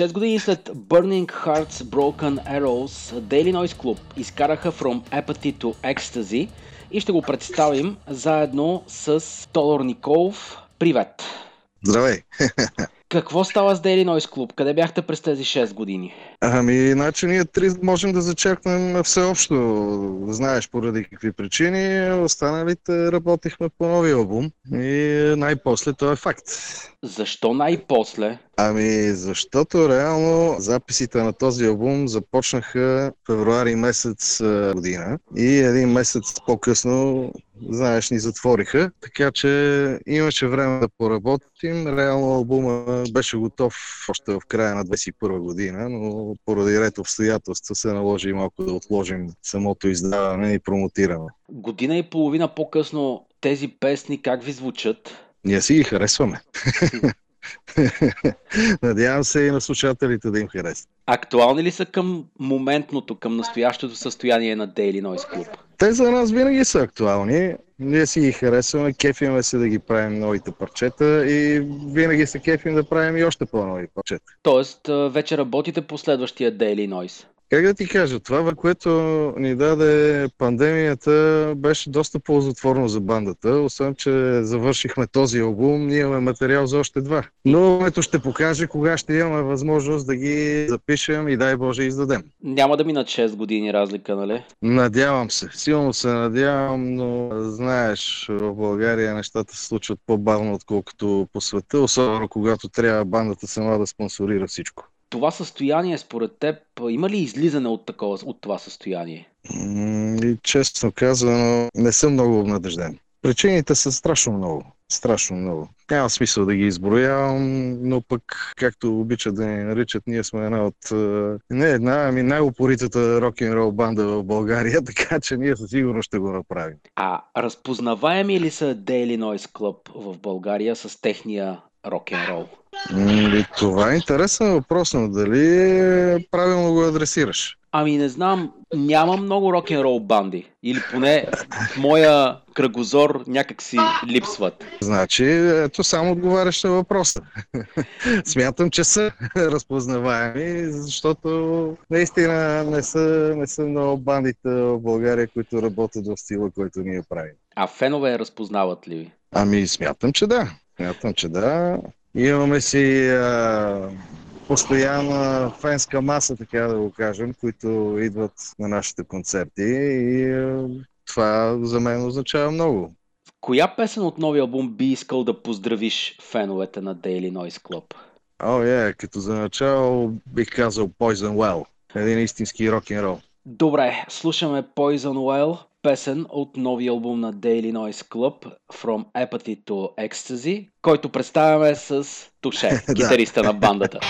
6 години след Burning Hearts Broken Arrows, Daily Noise Club изкараха From Apathy to Ecstasy и ще го представим заедно с Тодор Николов. Привет! Здравей! Какво става с Daily Noise Club? Къде бяхте през тези 6 години? Ами, значи ние три можем да зачеркнем всеобщо. Знаеш поради какви причини. Останалите работихме по нови албум и най-после това е факт. Защо най-после? Ами, защото реално записите на този албум започнаха февруари месец година и един месец по-късно знаеш, ни затвориха, така че имаше време да поработим. Реално албума беше готов още в края на 2021 година, но поради ред обстоятелства се наложи малко да отложим самото издаване и промотиране. Година и половина по-късно тези песни как ви звучат? Ние си ги харесваме. Надявам се и на слушателите да им харесат. Актуални ли са към моментното, към настоящото състояние на Daily Noise Club? Те за нас винаги са актуални. Ние си ги харесваме, кефиме се да ги правим новите парчета и винаги се кефим да правим и още по-нови парчета. Тоест, вече работите по следващия Daily Noise? Как да ти кажа, това, което ни даде пандемията, беше доста ползотворно за бандата. Освен, че завършихме този албум, ние имаме материал за още два. Но ето ще покаже кога ще имаме възможност да ги запишем и дай Боже издадем. Няма да минат 6 години разлика, нали? Надявам се. Силно се надявам, но знаеш, в България нещата се случват по-бавно, отколкото по света, особено когато трябва бандата сама да спонсорира всичко това състояние, според теб, има ли излизане от, такова, от това състояние? И честно казано, не съм много обнадежден. Причините са страшно много. Страшно много. Няма смисъл да ги изброявам, но пък, както обичат да ни наричат, ние сме една от не една, ами най-упоритата рок-н-рол банда в България, така че ние със сигурност ще го направим. А разпознаваеми ли са Daily Noise Club в България с техния рок-н-рол? Това е интересен въпрос, но дали правилно го адресираш? Ами не знам, няма много рок-н-рол банди. Или поне в моя кръгозор някак си липсват. Значи, ето само отговаряш на въпроса. Смятам, че са разпознаваеми, защото наистина не са, не са много бандите в България, които работят в стила, който ние правим. А фенове разпознават ли ви? Ами, смятам, че да. Смятам, че да. Имаме си а, постоянна фенска маса, така да го кажем, които идват на нашите концерти и а, това за мен означава много. Коя песен от новия албум би искал да поздравиш феновете на Daily Noise Club? О, oh, yeah, като за начало бих казал Poison Well. Един истински рок-н-рол. Добре, слушаме Poison Well, песен от новия албум на Daily Noise Club From Apathy to Ecstasy, който представяме с Туше, китариста на бандата.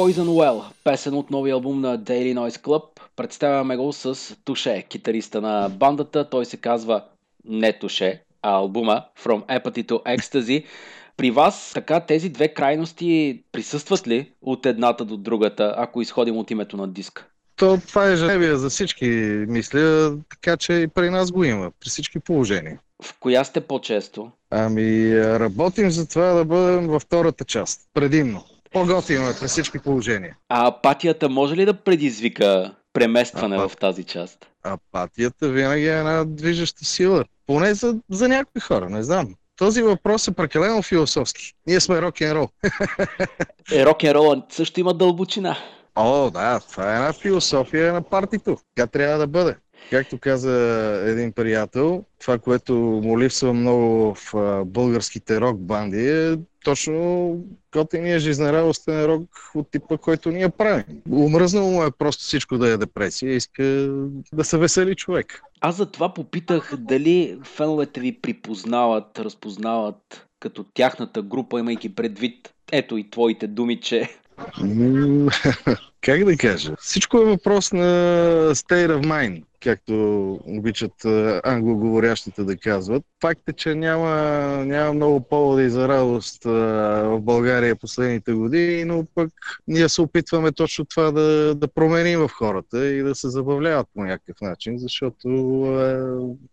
Poison Well, песен от новия албум на Daily Noise Club. Представяме го с Туше, китариста на бандата. Той се казва не Туше, а албума From Apathy to Ecstasy. При вас така тези две крайности присъстват ли от едната до другата, ако изходим от името на диск? То, това е женевия за всички, мисля, така че и при нас го има, при всички положения. В коя сте по-често? Ами, работим за това да бъдем във втората част, предимно. По-готино е при всички положения. А апатията може ли да предизвика преместване Апат... в тази част? Апатията винаги е една движеща сила. Поне за, за някои хора, не знам. Този въпрос е прекалено философски. Ние сме рок-н-рол. Е, рок-н-рол също има дълбочина. О, да, това е една философия на партито. Така трябва да бъде. Както каза един приятел, това, което му липсва много в българските рок банди е точно готиния жизнерадостен рок от типа, който ние правим. Умръзнало му е просто всичко да е депресия, иска да се весели човек. Аз за това попитах дали феновете ви припознават, разпознават като тяхната група, имайки предвид ето и твоите думи, че как да кажа? Всичко е въпрос на state of mind, както обичат англоговорящите да казват. Факт е, че няма, няма много поводи за радост в България последните години, но пък ние се опитваме точно това да, да променим в хората и да се забавляват по някакъв начин, защото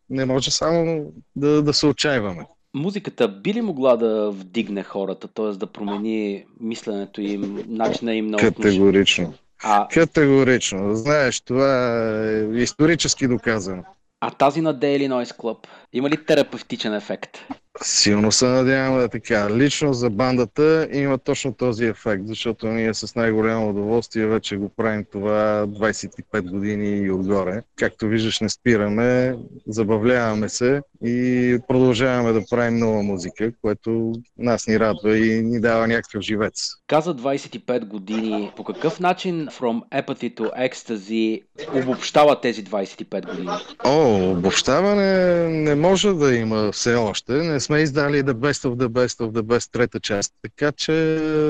не може само да, да се отчаиваме музиката би ли могла да вдигне хората, т.е. да промени мисленето им, начина им на отношение? Категорично. А... Категорично. Знаеш, това е исторически доказано. А тази на Daily Noise Club има ли терапевтичен ефект? Силно се надявам да е така. Лично за бандата има точно този ефект, защото ние с най-голямо удоволствие вече го правим това 25 години и отгоре. Както виждаш, не спираме, забавляваме се и продължаваме да правим нова музика, което нас ни радва и ни дава някакъв живец. Каза 25 години. По какъв начин From Apathy to Ecstasy обобщава тези 25 години? О, обобщаване не може да има все още. Не сме издали The Best of the Best of the Best трета част, така че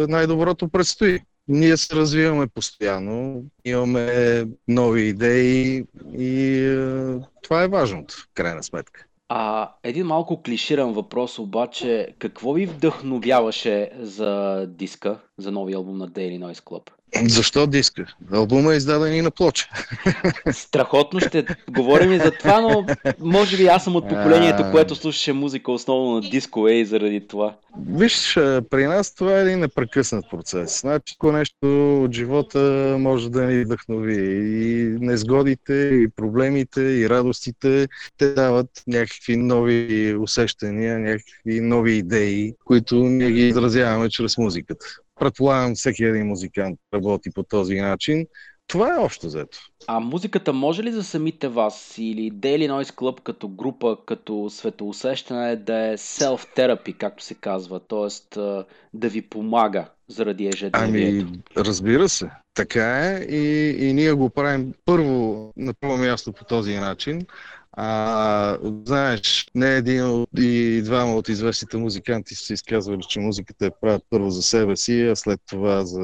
най-доброто предстои. Ние се развиваме постоянно, имаме нови идеи и е, това е важното, в крайна сметка. А един малко клиширан въпрос обаче, какво ви вдъхновяваше за диска, за новия албум на Daily Noise Club? Защо диска? Албума е издаден и на плоча. Страхотно ще говорим и за това, но може би аз съм от поколението, което слушаше музика основно на диско и заради това. Виж, при нас това е един непрекъснат процес. Значи, ако нещо от живота може да ни вдъхнови. И незгодите, и проблемите, и радостите, те дават някакви нови усещания, някакви нови идеи, които ние ги изразяваме чрез музиката. Предполагам, всеки един музикант работи по този начин. Това е общо взето. А музиката може ли за самите вас или Daily Noise Club като група, като светоусещане да е self-therapy, както се казва, т.е. да ви помага заради ежедневието? Ами, разбира се. Така е и, и ние го правим първо на първо място по този начин, а, знаеш, не един и двама от известните музиканти са изказвали, че музиката е правят първо за себе си, а след това за,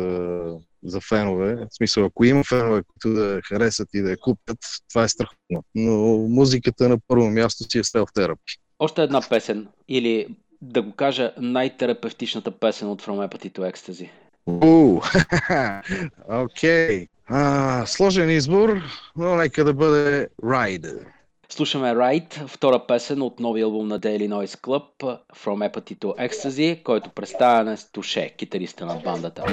за фенове. В смисъл, ако има фенове, които да харесат и да я купят, това е страхотно. Но музиката на първо място си е селф-терапи. Още една песен или да го кажа най-терапевтичната песен от From Apathy to Ecstasy. Окей. Okay. сложен избор, но нека да бъде Ride. Слушаме Right, втора песен от новия албум на Daily Noise Club From Apathy to Ecstasy, който представя на Туше, китариста на бандата.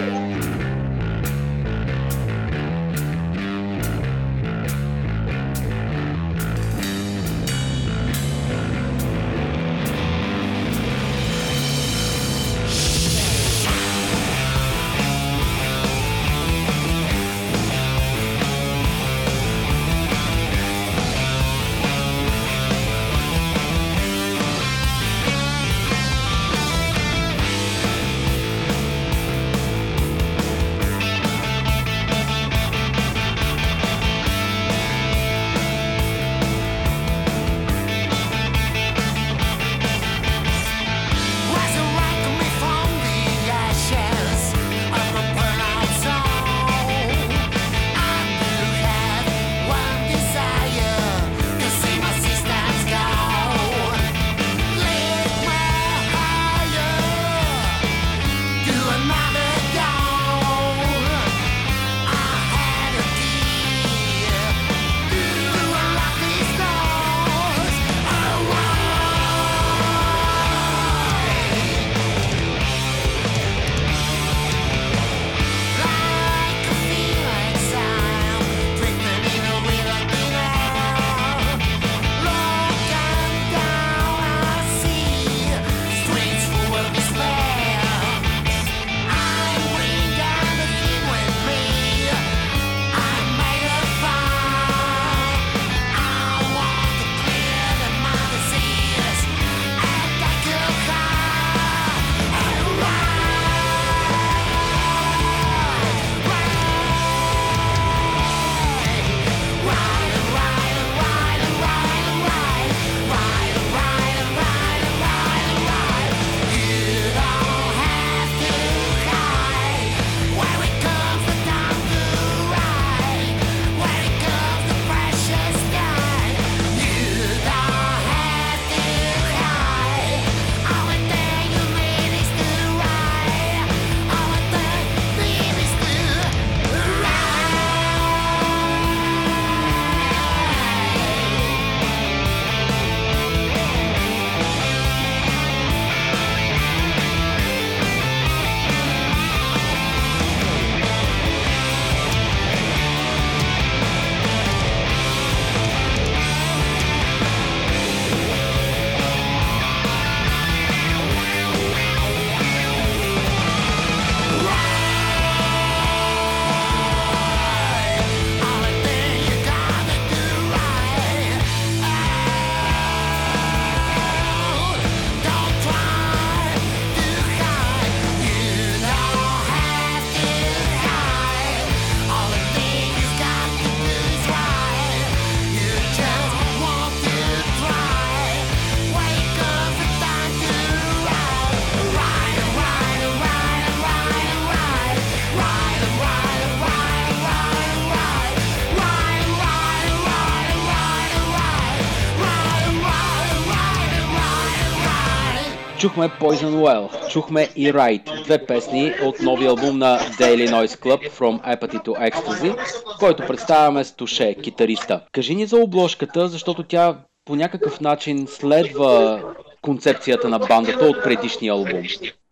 Чухме Poison Well, чухме и Right, две песни от новия албум на Daily Noise Club From Apathy to Ecstasy, който представяме с Туше, китариста. Кажи ни за обложката, защото тя по някакъв начин следва концепцията на бандата от предишния албум.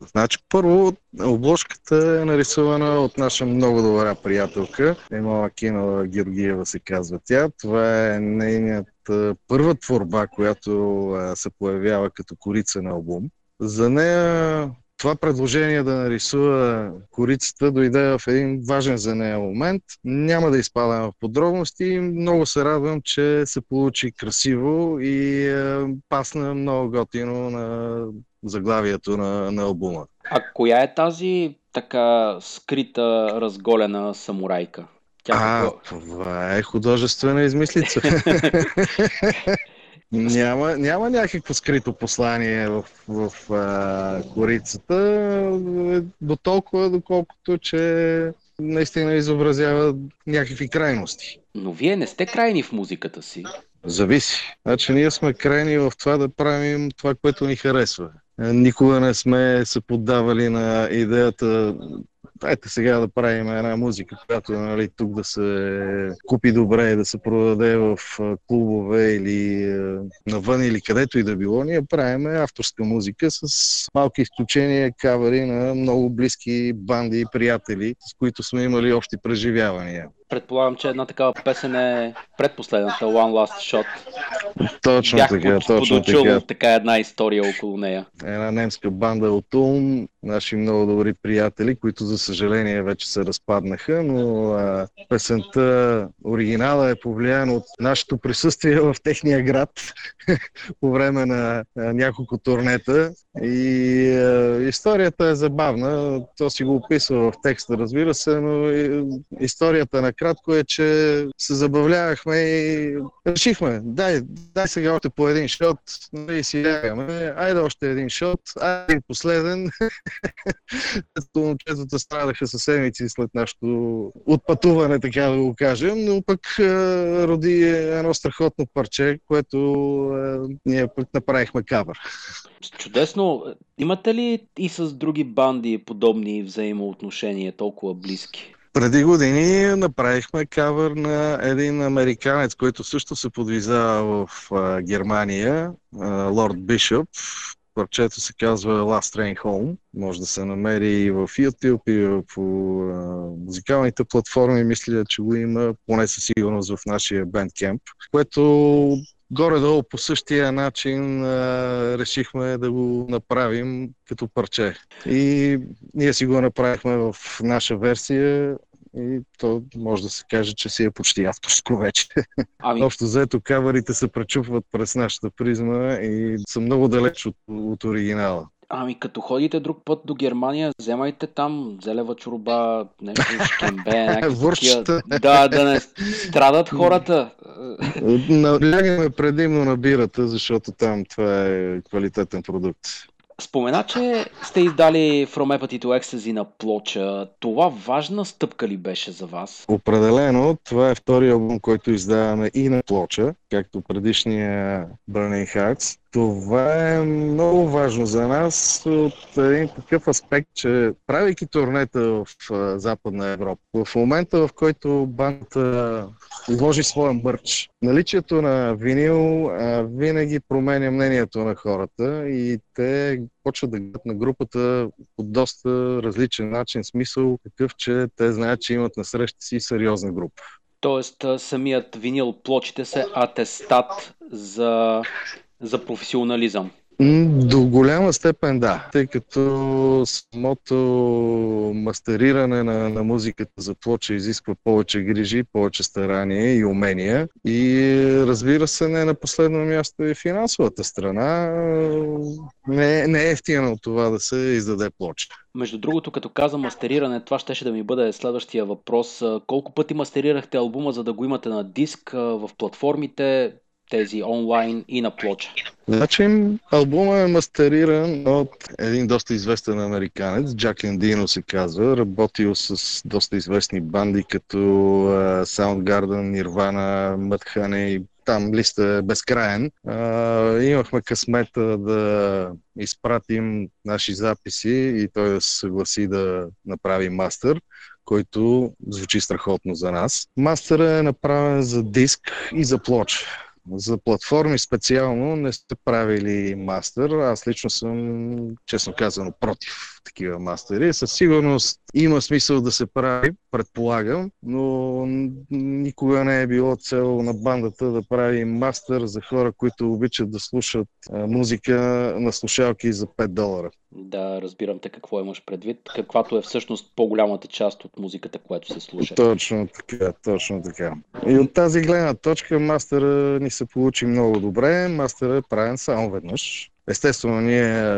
Значи, първо, обложката е нарисувана от наша много добра приятелка. Емала Кинова Георгиева се казва тя. Това е нейният първа творба, която се появява като корица на албум. За нея това предложение да нарисува корицата дойде в един важен за нея момент. Няма да изпадам в подробности. Много се радвам, че се получи красиво и е, пасна много готино на заглавието на, на албума. А коя е тази така скрита, разголена самурайка? Тя а, това е художествена измислица. Няма, няма някакво скрито послание в, в а, корицата, до толкова, доколкото, че наистина изобразява някакви крайности. Но вие не сте крайни в музиката си. Зависи. Значи ние сме крайни в това да правим това, което ни харесва. Никога не сме се поддавали на идеята Дайте сега да правим една музика, която нали, тук да се купи добре, да се продаде в клубове или навън или където и да било. Ние правим авторска музика с малки изключения, кавери на много близки банди и приятели, с които сме имали общи преживявания. Предполагам, че една такава песен е предпоследната One Last Shot. Точно Бях така, точно така. така една история около нея. Една немска банда от Улм, наши много добри приятели, които за съжаление вече се разпаднаха, но а, песента оригинала е повлияна от нашето присъствие в техния град по време на а, няколко турнета и а, историята е забавна. То си го описва в текста, разбира се, но и, историята на кратко е, че се забавлявахме и решихме, дай, дай сега още по един шот, нали си лягаме, айде още един шот, айде последен. Момчетата страдаха със седмици след нашето отпътуване, така да го кажем, но пък роди едно страхотно парче, което ние пък направихме кавър. Чудесно. Имате ли и с други банди подобни взаимоотношения, толкова близки? Преди години направихме кавър на един американец, който също се подвизава в а, Германия, Лорд Бишоп. Парчето се казва Last Train Home. Може да се намери и в YouTube, и по музикалните платформи. Мисля, че го има поне със сигурност в нашия Bandcamp, което горе-долу по същия начин а, решихме да го направим като парче. И ние си го направихме в наша версия и то може да се каже, че си е почти авторско вече. Ами... Общо заето каварите се пречупват през нашата призма и са много далеч от, от оригинала. Ами като ходите друг път до Германия, вземайте там зелева чорба, нещо шкембе, някакви Да, да не страдат хората. Налягаме предимно на бирата, защото там това е квалитетен продукт. Спомена, че сте издали From Apathy to Ecstasy на плоча. Това важна стъпка ли беше за вас? Определено. Това е втори албум, който издаваме и на плоча, както предишния Burning Hearts. Това е много важно за нас от един такъв аспект, че правейки турнета в Западна Европа, в момента в който банда изложи своя мърч, наличието на винил винаги променя мнението на хората и те почват да гледат на групата по доста различен начин, смисъл такъв, че те знаят, че имат на среща си сериозна група. Тоест самият винил плочите се атестат за за професионализъм? До голяма степен да, тъй като самото мастериране на, на музиката за плоча изисква повече грижи, повече старание и умения. И разбира се, не на последно място и финансовата страна. Не, не е ефтино това да се издаде плоча. Между другото, като каза мастериране, това щеше да ми бъде следващия въпрос. Колко пъти мастерирахте албума, за да го имате на диск в платформите? Тези онлайн и на плоча? Значи, албумът е мастериран от един доста известен американец, Джаклин Дино се казва, работил с доста известни банди като uh, Soundgarden, Nirvana, Mudhoney, там листа е безкраен. А, имахме късмета да изпратим наши записи и той да се съгласи да направи мастер който звучи страхотно за нас. Мастера е направен за диск и за плоча. За платформи специално не сте правили мастер. Аз лично съм, честно казано, против такива мастери. Със сигурност има смисъл да се прави, предполагам, но никога не е било цел на бандата да прави мастер за хора, които обичат да слушат музика на слушалки за 5 долара. Да, разбирам те какво имаш предвид, каквато е всъщност по-голямата част от музиката, която се слуша. Точно така, точно така. И от тази гледна точка мастера ни се получи много добре. Мастера е правен само веднъж. Естествено, ние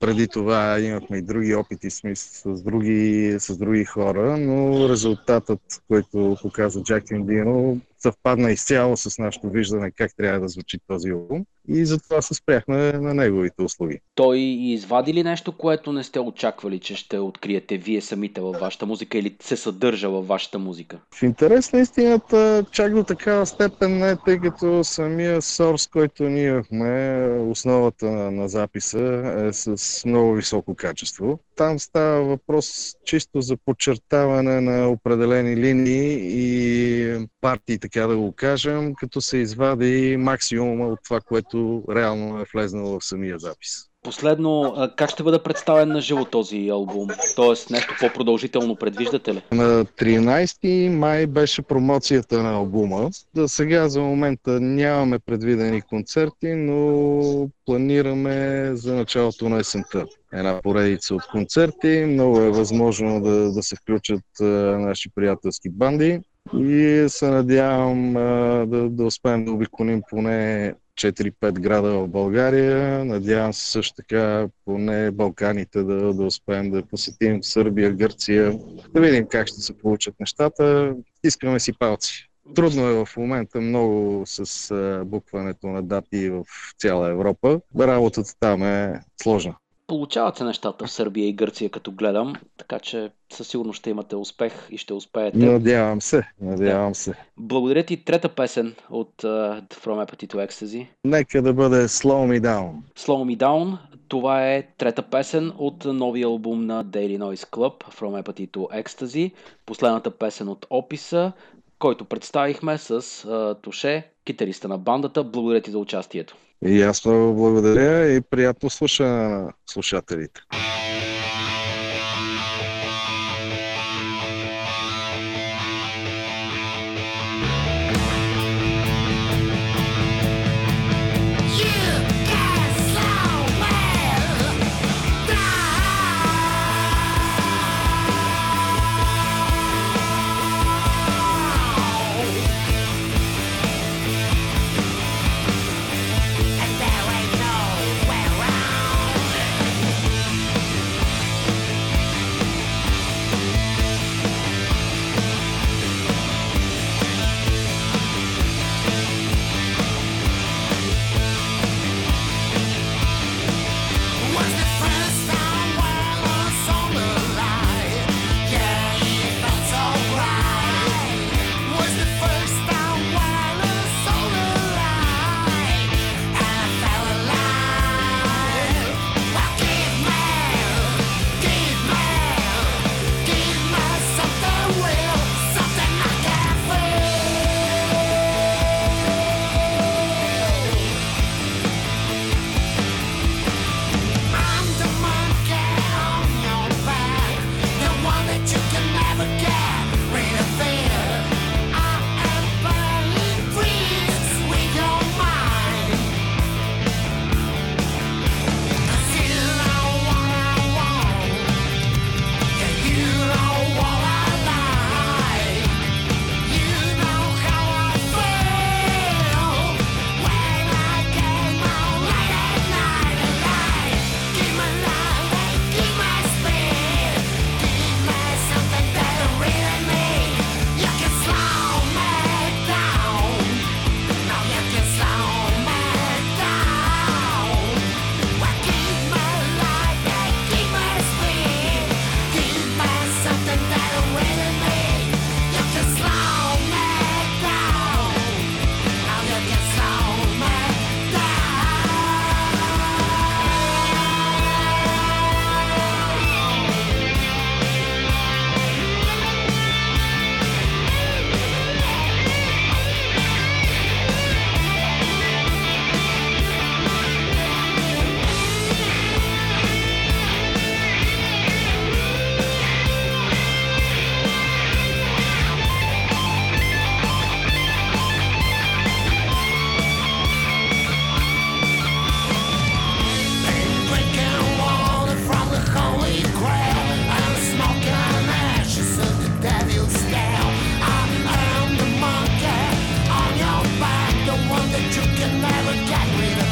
преди това имахме и други опити с, с, други, с други хора, но резултатът, който показа Джак Индино, съвпадна изцяло с нашето виждане как трябва да звучи този албум и затова се спряхме на неговите услуги. Той извади ли нещо, което не сте очаквали, че ще откриете вие самите във вашата музика или се съдържа във вашата музика? В интерес на истината, чак до такава степен не, тъй като самия сорс, който ние имахме, основата на, на записа е с много високо качество. Там става въпрос чисто за подчертаване на определени линии и партии, така да го кажем, като се извади максимума от това, което реално е влезнало в самия запис. Последно, как ще бъде представен на живо този албум? Тоест нещо по-продължително предвиждате ли? На 13 май беше промоцията на албума. Да сега за момента нямаме предвидени концерти, но планираме за началото на есента една поредица от концерти. Много е възможно да, да се включат а, наши приятелски банди и се надявам а, да, да успеем да обиколим поне 4-5 града в България. Надявам се също така поне Балканите да, да успеем да посетим Сърбия, Гърция. Да видим как ще се получат нещата. Искаме си палци. Трудно е в момента много с букването на дати в цяла Европа. Работата там е сложна. Получават се нещата в Сърбия и Гърция, като гледам, така че със сигурност ще имате успех и ще успеете. Надявам се, надявам се. Благодаря ти. Трета песен от uh, From Apathy to Ecstasy. Нека да бъде Slow Me Down. Slow Me Down. Това е трета песен от новия албум на Daily Noise Club From Apathy to Ecstasy. Последната песен от описа, който представихме с uh, Туше, китариста на бандата. Благодаря ти за участието. И аз благодаря и приятно слушане на слушателите. You can never get rid of